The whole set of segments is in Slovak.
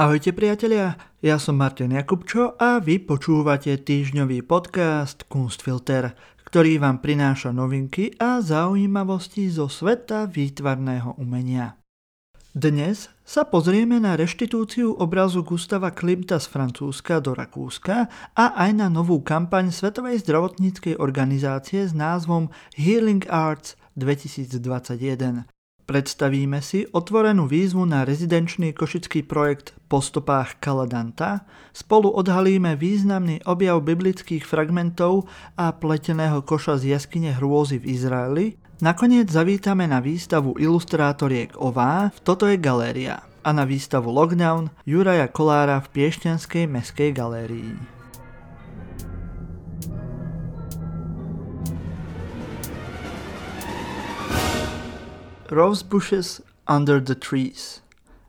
Ahojte priatelia, ja som Martin Jakubčo a vy počúvate týždňový podcast Kunstfilter, ktorý vám prináša novinky a zaujímavosti zo sveta výtvarného umenia. Dnes sa pozrieme na reštitúciu obrazu Gustava Klimta z Francúzska do Rakúska a aj na novú kampaň Svetovej zdravotníckej organizácie s názvom Healing Arts 2021. Predstavíme si otvorenú výzvu na rezidenčný košický projekt Po stopách Kaladanta, spolu odhalíme významný objav biblických fragmentov a pleteného koša z jaskyne hrôzy v Izraeli, nakoniec zavítame na výstavu ilustrátoriek OVA v Toto je galéria a na výstavu Lockdown Juraja Kolára v Piešťanskej meskej galérii. Rose Bushes Under the Trees.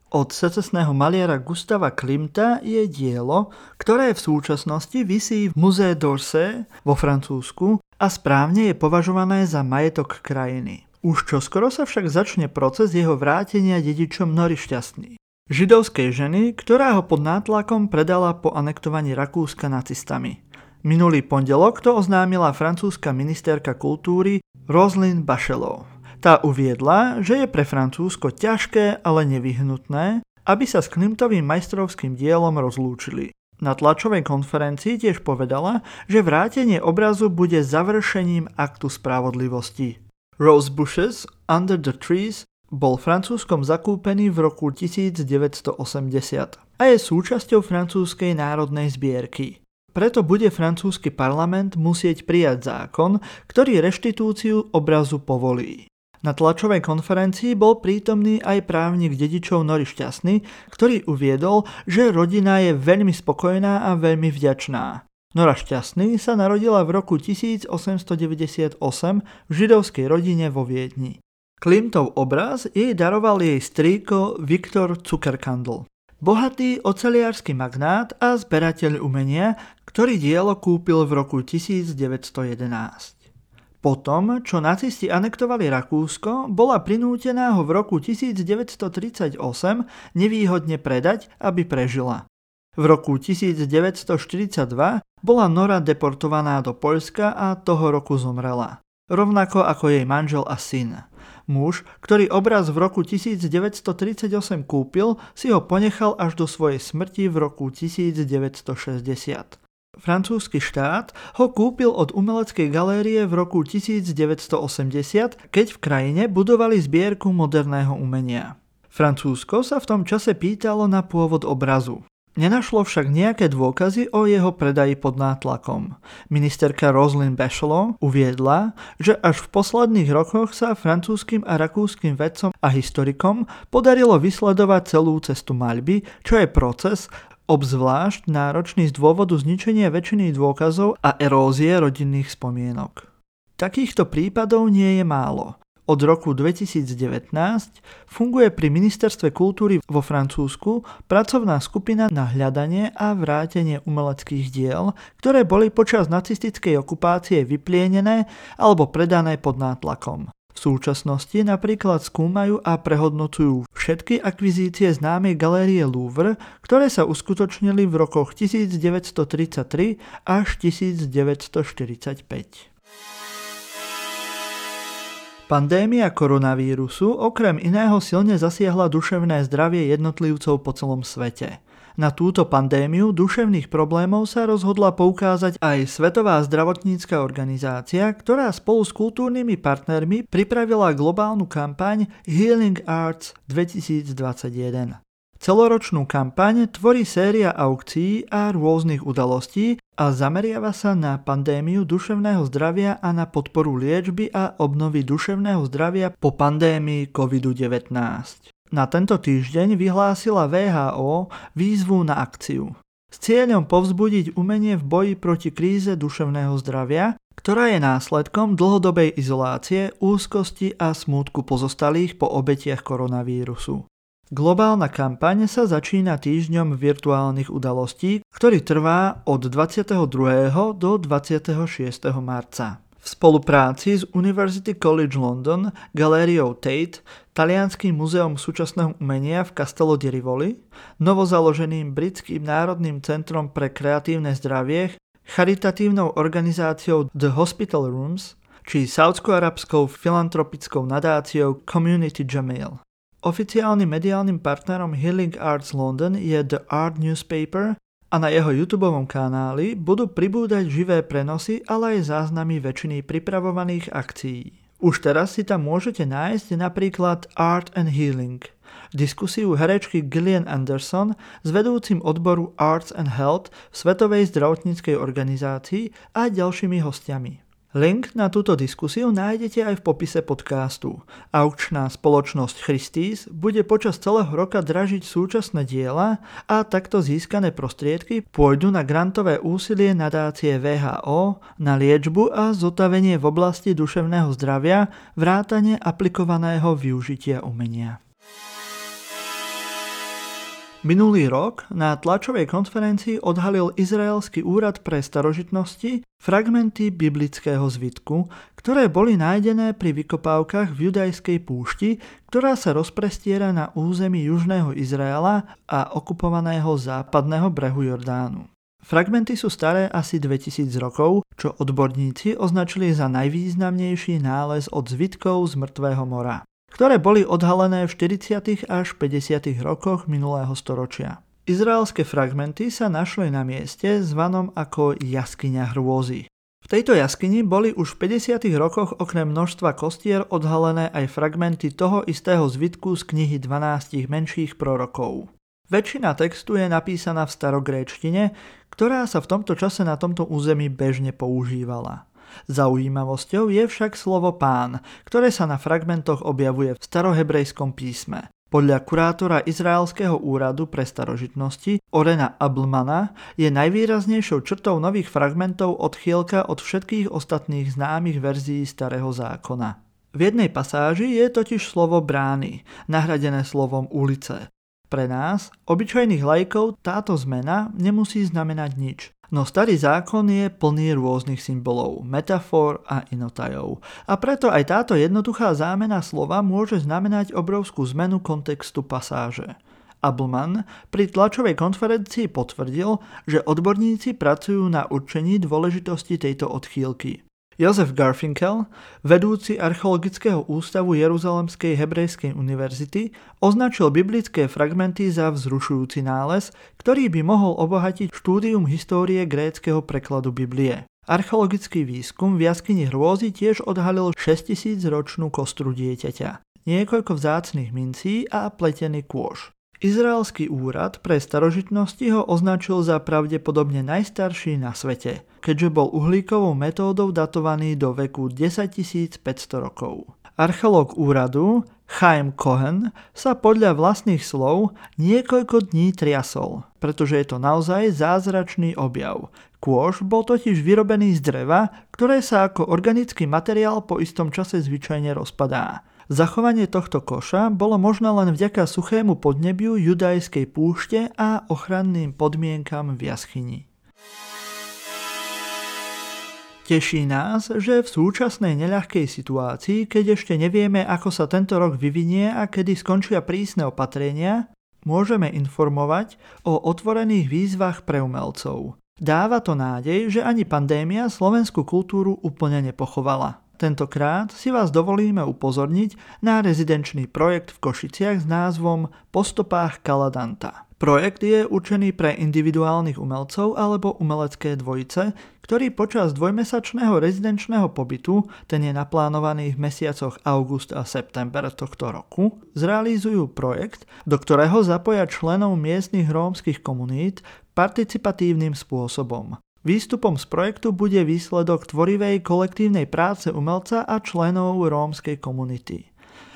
Od secesného maliara Gustava Klimta je dielo, ktoré v súčasnosti visí v Musée d'Orsay vo Francúzsku a správne je považované za majetok krajiny. Už čoskoro sa však začne proces jeho vrátenia dedičom Nori Šťastný. Židovskej ženy, ktorá ho pod nátlakom predala po anektovaní Rakúska nacistami. Minulý pondelok to oznámila francúzska ministerka kultúry Roslyn Bachelot. Tá uviedla, že je pre Francúzsko ťažké, ale nevyhnutné, aby sa s Klimtovým majstrovským dielom rozlúčili. Na tlačovej konferencii tiež povedala, že vrátenie obrazu bude završením aktu spravodlivosti. Rose Bushes Under the Trees bol francúzskom zakúpený v roku 1980 a je súčasťou francúzskej národnej zbierky. Preto bude francúzsky parlament musieť prijať zákon, ktorý reštitúciu obrazu povolí. Na tlačovej konferencii bol prítomný aj právnik dedičov Nori Šťastný, ktorý uviedol, že rodina je veľmi spokojná a veľmi vďačná. Nora Šťastný sa narodila v roku 1898 v židovskej rodine vo Viedni. Klimtov obraz jej daroval jej strýko Viktor Zuckerkandl. Bohatý oceliársky magnát a zberateľ umenia, ktorý dielo kúpil v roku 1911. Potom, čo nacisti anektovali Rakúsko, bola prinútená ho v roku 1938 nevýhodne predať, aby prežila. V roku 1942 bola Nora deportovaná do Poľska a toho roku zomrela. Rovnako ako jej manžel a syn. Muž, ktorý obraz v roku 1938 kúpil, si ho ponechal až do svojej smrti v roku 1960. Francúzsky štát ho kúpil od umeleckej galérie v roku 1980, keď v krajine budovali zbierku moderného umenia. Francúzsko sa v tom čase pýtalo na pôvod obrazu. Nenašlo však nejaké dôkazy o jeho predaji pod nátlakom. Ministerka Roslyn Bachelot uviedla, že až v posledných rokoch sa francúzskym a rakúskym vedcom a historikom podarilo vysledovať celú cestu maľby, čo je proces, obzvlášť náročný z dôvodu zničenia väčšiny dôkazov a erózie rodinných spomienok. Takýchto prípadov nie je málo. Od roku 2019 funguje pri Ministerstve kultúry vo Francúzsku pracovná skupina na hľadanie a vrátenie umeleckých diel, ktoré boli počas nacistickej okupácie vyplienené alebo predané pod nátlakom. V súčasnosti napríklad skúmajú a prehodnocujú všetky akvizície známej galérie Louvre, ktoré sa uskutočnili v rokoch 1933 až 1945. Pandémia koronavírusu okrem iného silne zasiahla duševné zdravie jednotlivcov po celom svete. Na túto pandémiu duševných problémov sa rozhodla poukázať aj Svetová zdravotnícka organizácia, ktorá spolu s kultúrnymi partnermi pripravila globálnu kampaň Healing Arts 2021. Celoročnú kampaň tvorí séria aukcií a rôznych udalostí a zameriava sa na pandémiu duševného zdravia a na podporu liečby a obnovy duševného zdravia po pandémii COVID-19. Na tento týždeň vyhlásila VHO výzvu na akciu s cieľom povzbudiť umenie v boji proti kríze duševného zdravia, ktorá je následkom dlhodobej izolácie, úzkosti a smútku pozostalých po obetiach koronavírusu. Globálna kampaň sa začína týždňom virtuálnych udalostí, ktorý trvá od 22. do 26. marca. V spolupráci s University College London, galériou Tate, Talianským muzeom súčasného umenia v Castello di Rivoli, novozaloženým Britským národným centrom pre kreatívne zdravie, charitatívnou organizáciou The Hospital Rooms či saudsko-arabskou filantropickou nadáciou Community Jamil. Oficiálnym mediálnym partnerom Healing Arts London je The Art Newspaper a na jeho YouTube kanáli budú pribúdať živé prenosy, ale aj záznamy väčšiny pripravovaných akcií. Už teraz si tam môžete nájsť napríklad Art and Healing, diskusiu herečky Gillian Anderson s vedúcim odboru Arts and Health v Svetovej zdravotníckej organizácii a ďalšími hostiami. Link na túto diskusiu nájdete aj v popise podcastu. Aukčná spoločnosť Christie's bude počas celého roka dražiť súčasné diela a takto získané prostriedky pôjdu na grantové úsilie nadácie VHO na liečbu a zotavenie v oblasti duševného zdravia vrátane aplikovaného využitia umenia. Minulý rok na tlačovej konferencii odhalil Izraelský úrad pre starožitnosti fragmenty biblického zvitku, ktoré boli nájdené pri vykopávkach v judajskej púšti, ktorá sa rozprestiera na území južného Izraela a okupovaného západného brehu Jordánu. Fragmenty sú staré asi 2000 rokov, čo odborníci označili za najvýznamnejší nález od zvitkov z mŕtvého mora ktoré boli odhalené v 40. až 50. rokoch minulého storočia. Izraelské fragmenty sa našli na mieste zvanom ako jaskyňa hrôzy. V tejto jaskyni boli už v 50. rokoch okrem množstva kostier odhalené aj fragmenty toho istého zvitku z knihy 12 menších prorokov. Väčšina textu je napísaná v starogréčtine, ktorá sa v tomto čase na tomto území bežne používala. Zaujímavosťou je však slovo pán, ktoré sa na fragmentoch objavuje v starohebrejskom písme. Podľa kurátora Izraelského úradu pre starožitnosti Orena Ablmana je najvýraznejšou črtou nových fragmentov odchýlka od všetkých ostatných známych verzií Starého zákona. V jednej pasáži je totiž slovo brány, nahradené slovom ulice. Pre nás, obyčajných lajkov, táto zmena nemusí znamenať nič. No starý zákon je plný rôznych symbolov, metafor a inotajov. A preto aj táto jednoduchá zámena slova môže znamenať obrovskú zmenu kontextu pasáže. Abelman pri tlačovej konferencii potvrdil, že odborníci pracujú na určení dôležitosti tejto odchýlky. Jozef Garfinkel, vedúci archeologického ústavu Jeruzalemskej hebrejskej univerzity, označil biblické fragmenty za vzrušujúci nález, ktorý by mohol obohatiť štúdium histórie gréckého prekladu Biblie. Archeologický výskum v jaskyni hrôzy tiež odhalil 6000 ročnú kostru dieťaťa, niekoľko vzácnych mincí a pletený kôž. Izraelský úrad pre starožitnosti ho označil za pravdepodobne najstarší na svete, keďže bol uhlíkovou metódou datovaný do veku 10 500 rokov. Archeológ úradu Chaim Cohen sa podľa vlastných slov niekoľko dní triasol, pretože je to naozaj zázračný objav. Kôž bol totiž vyrobený z dreva, ktoré sa ako organický materiál po istom čase zvyčajne rozpadá. Zachovanie tohto koša bolo možné len vďaka suchému podnebiu judajskej púšte a ochranným podmienkam v jaskyni. Teší nás, že v súčasnej neľahkej situácii, keď ešte nevieme, ako sa tento rok vyvinie a kedy skončia prísne opatrenia, môžeme informovať o otvorených výzvach pre umelcov. Dáva to nádej, že ani pandémia slovenskú kultúru úplne nepochovala. Tentokrát si vás dovolíme upozorniť na rezidenčný projekt v Košiciach s názvom Po stopách Kaladanta. Projekt je určený pre individuálnych umelcov alebo umelecké dvojice, ktorí počas dvojmesačného rezidenčného pobytu, ten je naplánovaný v mesiacoch august a september tohto roku, zrealizujú projekt, do ktorého zapoja členov miestnych rómskych komunít participatívnym spôsobom. Výstupom z projektu bude výsledok tvorivej kolektívnej práce umelca a členov rómskej komunity.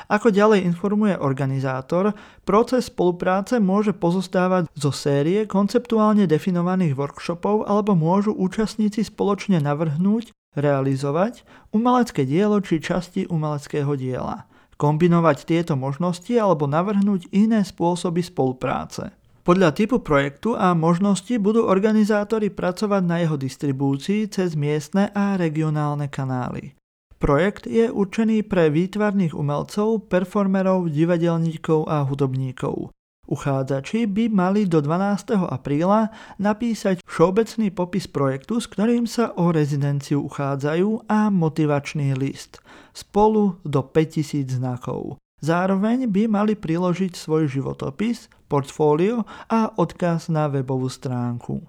Ako ďalej informuje organizátor, proces spolupráce môže pozostávať zo série konceptuálne definovaných workshopov alebo môžu účastníci spoločne navrhnúť, realizovať umelecké dielo či časti umeleckého diela, kombinovať tieto možnosti alebo navrhnúť iné spôsoby spolupráce. Podľa typu projektu a možnosti budú organizátori pracovať na jeho distribúcii cez miestne a regionálne kanály. Projekt je určený pre výtvarných umelcov, performerov, divadelníkov a hudobníkov. Uchádzači by mali do 12. apríla napísať všeobecný popis projektu, s ktorým sa o rezidenciu uchádzajú a motivačný list, spolu do 5000 znakov. Zároveň by mali priložiť svoj životopis, portfólio a odkaz na webovú stránku.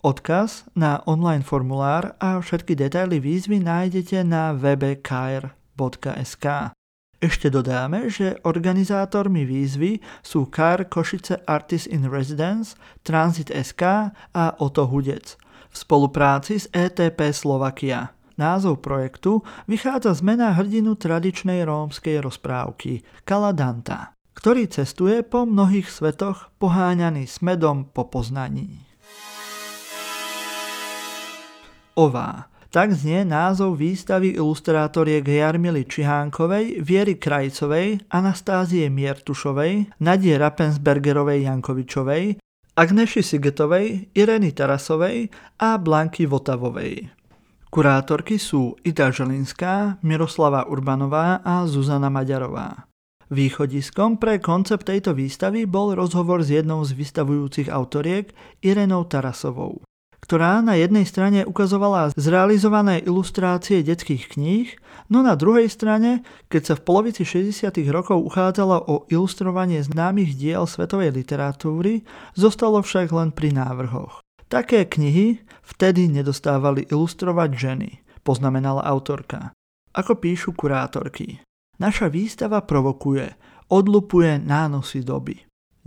Odkaz na online formulár a všetky detaily výzvy nájdete na webe kr.sk. Ešte dodáme, že organizátormi výzvy sú KAR Košice Artist in Residence, Transit SK a Oto Hudec v spolupráci s ETP Slovakia. Názov projektu vychádza z mena hrdinu tradičnej rómskej rozprávky Kaladanta, ktorý cestuje po mnohých svetoch poháňaný smedom po poznaní. Ová. Tak znie názov výstavy ilustrátoriek Jarmily Čihánkovej, Viery Krajcovej, Anastázie Miertušovej, Nadie Rapensbergerovej Jankovičovej, Agneši Sigetovej, Ireny Tarasovej a Blanky Votavovej. Kurátorky sú Ida Želinská, Miroslava Urbanová a Zuzana Maďarová. Východiskom pre koncept tejto výstavy bol rozhovor s jednou z vystavujúcich autoriek Irenou Tarasovou, ktorá na jednej strane ukazovala zrealizované ilustrácie detských kníh, no na druhej strane, keď sa v polovici 60. rokov uchádzala o ilustrovanie známych diel svetovej literatúry, zostalo však len pri návrhoch. Také knihy vtedy nedostávali ilustrovať ženy, poznamenala autorka. Ako píšu kurátorky. Naša výstava provokuje, odlupuje nánosy doby.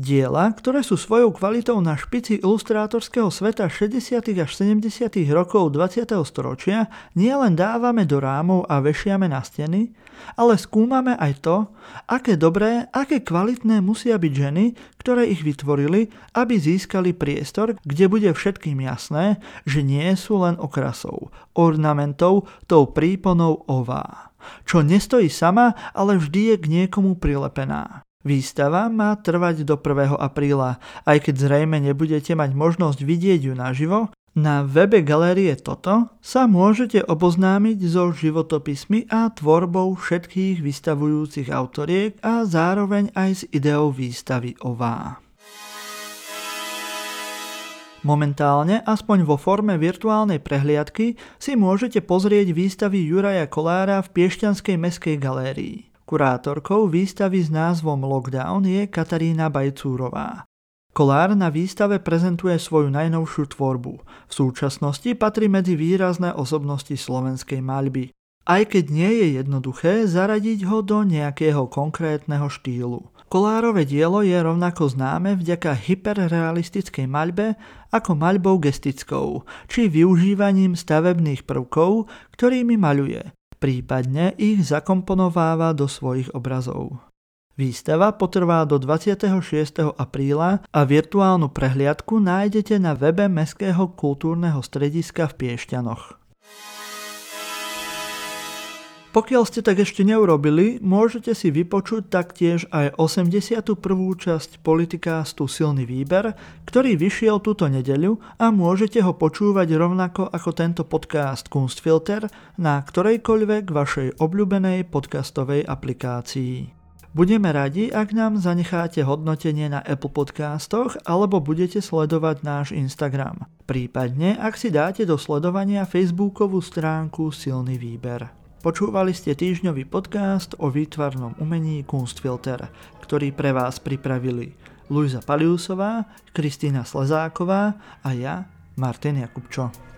Diela, ktoré sú svojou kvalitou na špici ilustrátorského sveta 60. až 70. rokov 20. storočia, nielen dávame do rámov a vešiame na steny, ale skúmame aj to, aké dobré, aké kvalitné musia byť ženy, ktoré ich vytvorili, aby získali priestor, kde bude všetkým jasné, že nie sú len okrasou, ornamentov, tou príponou ová. Čo nestojí sama, ale vždy je k niekomu prilepená. Výstava má trvať do 1. apríla, aj keď zrejme nebudete mať možnosť vidieť ju naživo, na webe galérie Toto sa môžete oboznámiť so životopismi a tvorbou všetkých vystavujúcich autoriek a zároveň aj s ideou výstavy OVA. Momentálne, aspoň vo forme virtuálnej prehliadky, si môžete pozrieť výstavy Juraja Kolára v Piešťanskej meskej galérii. Kurátorkou výstavy s názvom Lockdown je Katarína Bajcúrová. Kolár na výstave prezentuje svoju najnovšiu tvorbu. V súčasnosti patrí medzi výrazné osobnosti slovenskej maľby. Aj keď nie je jednoduché zaradiť ho do nejakého konkrétneho štýlu. Kolárové dielo je rovnako známe vďaka hyperrealistickej maľbe ako maľbou gestickou, či využívaním stavebných prvkov, ktorými maľuje prípadne ich zakomponováva do svojich obrazov. Výstava potrvá do 26. apríla a virtuálnu prehliadku nájdete na webe Mestského kultúrneho strediska v Piešťanoch. Pokiaľ ste tak ešte neurobili, môžete si vypočuť taktiež aj 81. časť politikástu Silný výber, ktorý vyšiel túto nedeľu a môžete ho počúvať rovnako ako tento podcast Kunstfilter na ktorejkoľvek vašej obľúbenej podcastovej aplikácii. Budeme radi, ak nám zanecháte hodnotenie na Apple Podcastoch alebo budete sledovať náš Instagram. Prípadne, ak si dáte do sledovania Facebookovú stránku Silný výber. Počúvali ste týždňový podcast o výtvarnom umení Kunstfilter, ktorý pre vás pripravili Luisa Paliusová, Kristýna Slezáková a ja, Martin Jakubčo.